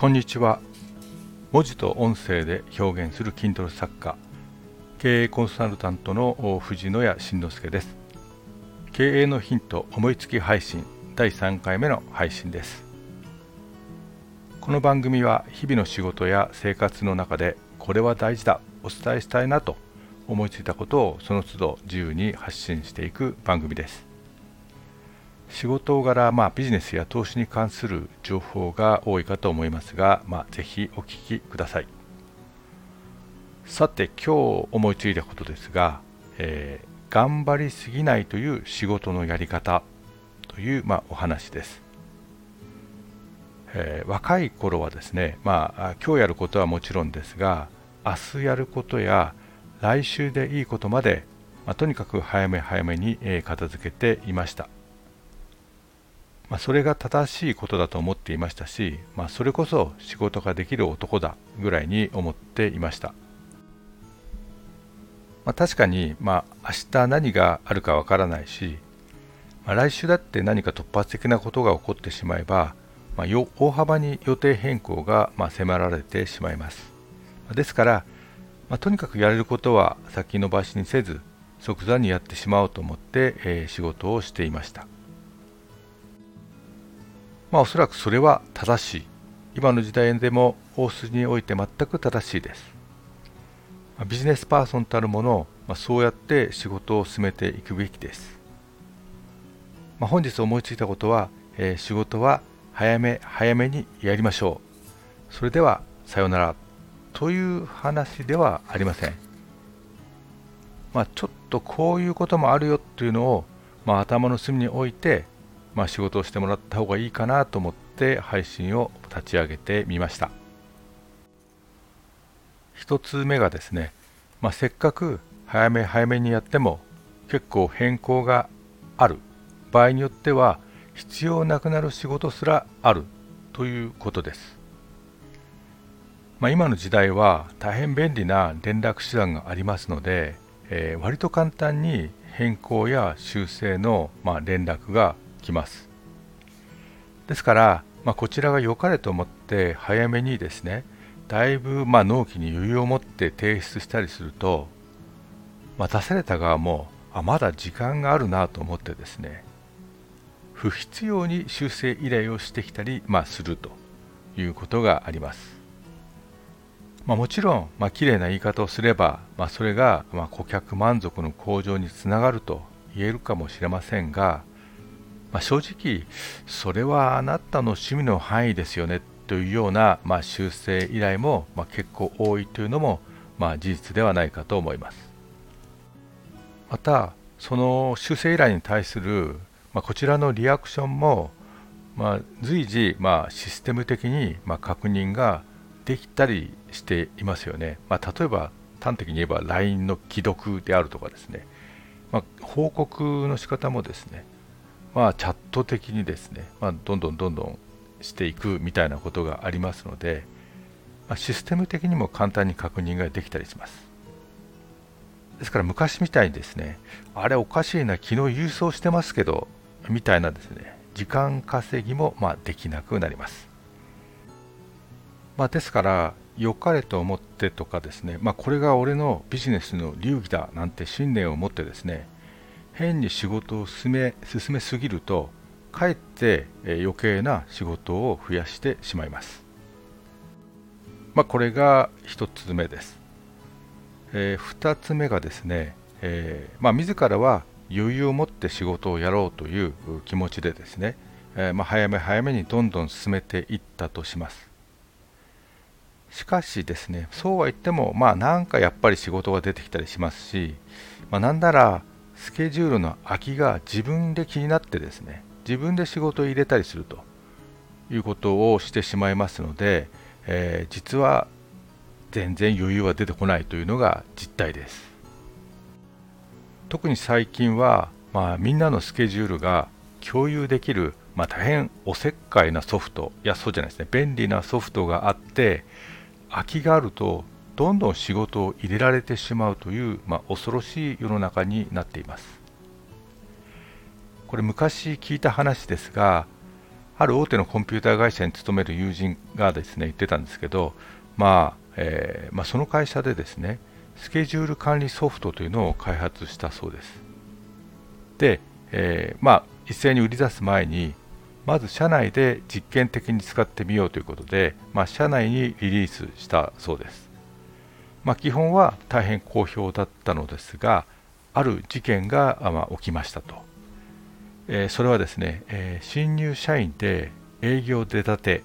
こんにちは。文字と音声で表現する Kindle 作家経営コンサルタントの藤野谷慎之介です。経営のヒント思いつき配信第3回目の配信です。この番組は日々の仕事や生活の中でこれは大事だお伝えしたいなと思いついたことをその都度自由に発信していく番組です。仕事柄、まあ、ビジネスや投資に関する情報が多いかと思いますが、まあ、ぜひお聞きください。さて今日思いついたことですが、えー、頑張りすぎないという仕事のやり方という、まあ、お話です、えー、若い頃はですね、まあ、今日やることはもちろんですが明日やることや来週でいいことまで、まあ、とにかく早め早めに片付けていました。まあ、それが正しいことだと思っていましたし、まあ、それこそ仕事ができる男だぐらいに思っていました、まあ、確かに、まあ、明日何があるかわからないし、まあ、来週だって何か突発的なことが起こってしまえば、まあ、大幅に予定変更がまあ迫られてしまいます。ですから、まあ、とにかくやれることは先延ばしにせず即座にやってしまおうと思って、えー、仕事をしていました。まあおそらくそれは正しい。今の時代でも大筋において全く正しいです。ビジネスパーソンたるものを、まあ、そうやって仕事を進めていくべきです、まあ、本日思いついたことは、えー、仕事は早め早めにやりましょう。それではさようなら。という話ではありません。まあ、ちょっとこういうこともあるよっていうのを、まあ、頭の隅に置いてまあ、仕事をしてもらった方がいいかなと思って配信を立ち上げてみました。1つ目がですね、まあ、せっかく早め早めにやっても結構変更がある。場合によっては必要なくなる仕事すらある。ということです、まあ、今の時代は大変便利な連絡手段がありますので、えー、割と簡単に変更や修正の、ま、連絡がきますですから、まあ、こちらが良かれと思って早めにですねだいぶま納期に余裕を持って提出したりすると、まあ、出された側もあまだ時間があるなと思ってですね不必要に修正依頼をしてきたり、まあ、するということがあります。まあ、もちろん、まあ綺麗な言い方をすれば、まあ、それがま顧客満足の向上につながると言えるかもしれませんが、まあ、正直それはあなたの趣味の範囲ですよねというような、まあ、修正依頼も、ま、結構多いというのも、まあ、事実ではないかと思います。またその修正依頼に対する、ま、こちらのリアクションも、ま、随時、ま、システム的に、ま、確認ができたりしていますよね、ま、例えば端的に言えば LINE の既読であるとかですね、ま、報告の仕方もですねまあ、チャット的にですね、まあ、どんどんどんどんしていくみたいなことがありますので、まあ、システム的にも簡単に確認ができたりします。ですから昔みたいにですね、あれおかしいな、昨日郵送してますけど、みたいなですね、時間稼ぎもまあできなくなります。まあ、ですから、良かれと思ってとかですね、まあ、これが俺のビジネスの流儀だなんて信念を持ってですね、変に仕事を進め進めすぎるとかえって余計な仕事を増やしてしまいます。まあ、これが1つ目です。えー、2つ目がですね、えー、まあ、自らは余裕を持って仕事をやろうという気持ちでですね、えー、まあ、早め早めにどんどん進めていったとします。しかしですね、そうは言っても、まあなんかやっぱり仕事が出てきたりしますし、まあ、なんならスケジュールの空きが自分で気になってですね自分で仕事を入れたりするということをしてしまいますので、えー、実は全然余裕は出てこないというのが実態です。特に最近は、まあ、みんなのスケジュールが共有できる、まあ、大変おせっかいなソフトいやそうじゃないですね便利なソフトがあって空きがあるとどんどん仕事を入れられてしまうという、まあ、恐ろしい世の中になっています。これ昔聞いた話ですがある大手のコンピューター会社に勤める友人がですね言ってたんですけど、まあえー、まあ、その会社でですねスケジュール管理ソフトというのを開発したそうです。で、えー、まあ、一斉に売り出す前にまず社内で実験的に使ってみようということで、まあ、社内にリリースしたそうです、まあ、基本は大変好評だったのですがある事件が、まあ起きましたと。えー、それはですね、えー、新入社員で営業出たて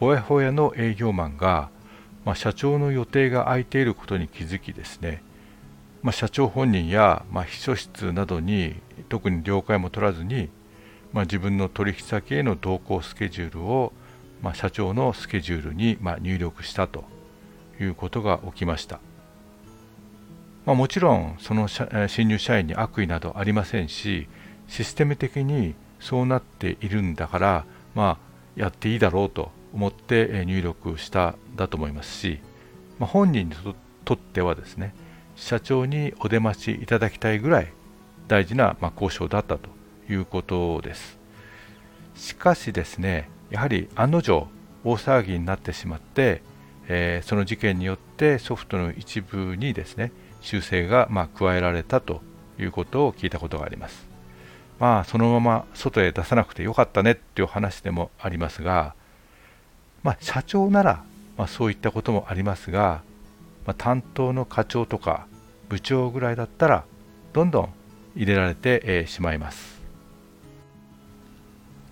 ほやほやの営業マンが、まあ、社長の予定が空いていることに気づきですね、まあ、社長本人や、まあ、秘書室などに特に了解も取らずに、まあ、自分の取引先への同行スケジュールを、まあ、社長のスケジュールに、まあ、入力したと。いうことが起きました。まあ、もちろんその新入社員に悪意などありませんしシステム的にそうなっているんだからまあやっていいだろうと思って入力しただと思いますし、まあ、本人にとってはですね社長にお出ましいただきたいぐらい大事な、ま交渉だったということですしかしですねやはり案の定大騒ぎになってしまって、えー、その事件によってソフトの一部にですね修正がま加えられたということを聞いたことがあります。まあそのまま外へ出さなくてよかったねっていう話でもありますが、まあ、社長なら、まあ、そういったこともありますが、まあ、担当の課長とか部長ぐらいだったらどんどん入れられて、しまいます、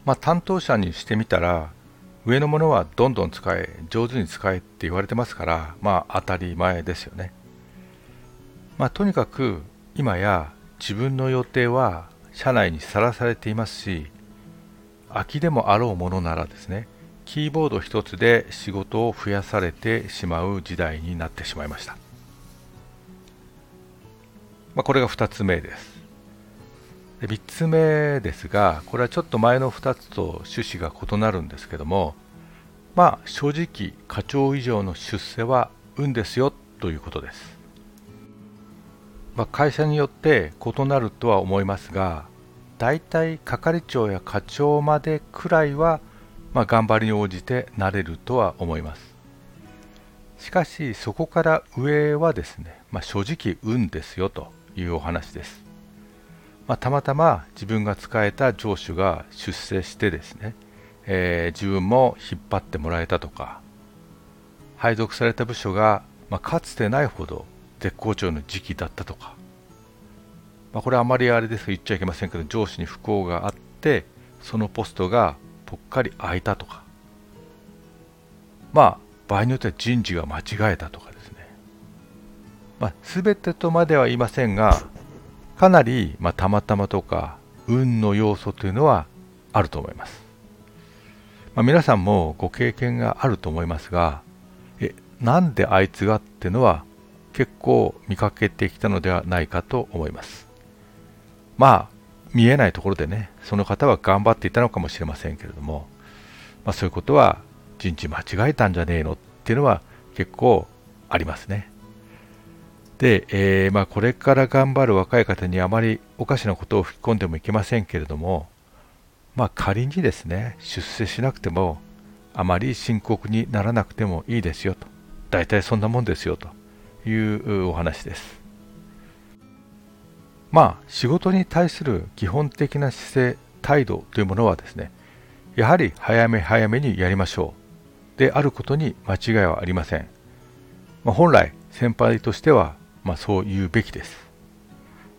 まあ、担当者にしてみたら上のものはどんどん使え上手に使えって言われてますからまあ当たり前ですよね。まあとにかく今や自分の予定は社内にさらされていますし空きでもあろうものならですねキーボード一つで仕事を増やされてしまう時代になってしまいました、まあ、これが2つ目です。3つ目ですがこれはちょっと前の2つと趣旨が異なるんですけどもまあ正直課長以上の出世は運ですよということです。まあ、会社によって異なるとは思いますが大体係長や課長までくらいは、まあ、頑張りに応じてなれるとは思います。しかしそこから上はですね、まあ、正直運ですよというお話です、まあ、たまたま自分が使えた上司が出世してですね、えー、自分も引っ張ってもらえたとか配属された部署が、まあ、かつてないほど絶好調の時期だったとか、まあ、これあまりあれです言っちゃいけませんけど上司に不幸があってそのポストがぽっかり空いたとかまあ場合によっては人事が間違えたとかですね、まあ、全てとまでは言いませんがかなり、まあ、たまたまとか運の要素というのはあると思います、まあ、皆さんもご経験があると思いますがえなんであいつがってのは結構見かけてきたのではないかと思います。まあ見えないところでねその方は頑張っていたのかもしれませんけれども、まあ、そういうことは人事間違えたんじゃねえのっていうのは結構ありますね。で、えー、まあ、これから頑張る若い方にあまりおかしなことを吹き込んでもいけませんけれども、まあ、仮にですね出世しなくてもあまり深刻にならなくてもいいですよと。大体そんなもんですよと。いうお話です。まあ仕事に対する基本的な姿勢態度というものはですねやはり早め早めにやりましょう。であることに間違いはありません、まあ、本来先輩としては、まあ、そう言うべきです。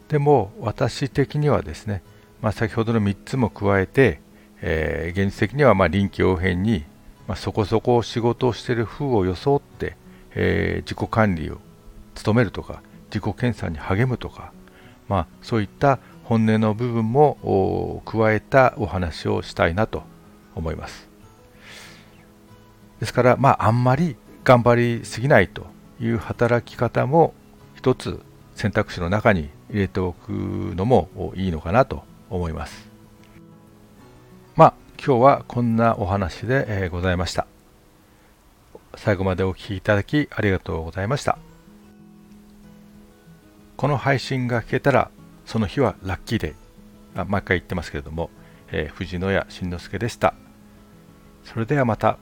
でも私的にはですね、まあ、先ほどの3つも加えて、えー、現実的にはま臨機応変に、まあ、そこそこ仕事をしている風を装って、えー、自己管理を努めるとか自己検査に励むとか、まあ、そういった本音の部分も加えたお話をしたいなと思います。ですからまああんまり頑張りすぎないという働き方も一つ選択肢の中に入れておくのもいいのかなと思いますまあ今日はこんなお話でございました最後までお聴きいただきありがとうございました。この配信が聞けたらその日はラッキーデーあ毎回言ってますけれども、えー、藤野谷慎之介でしたそれではまた。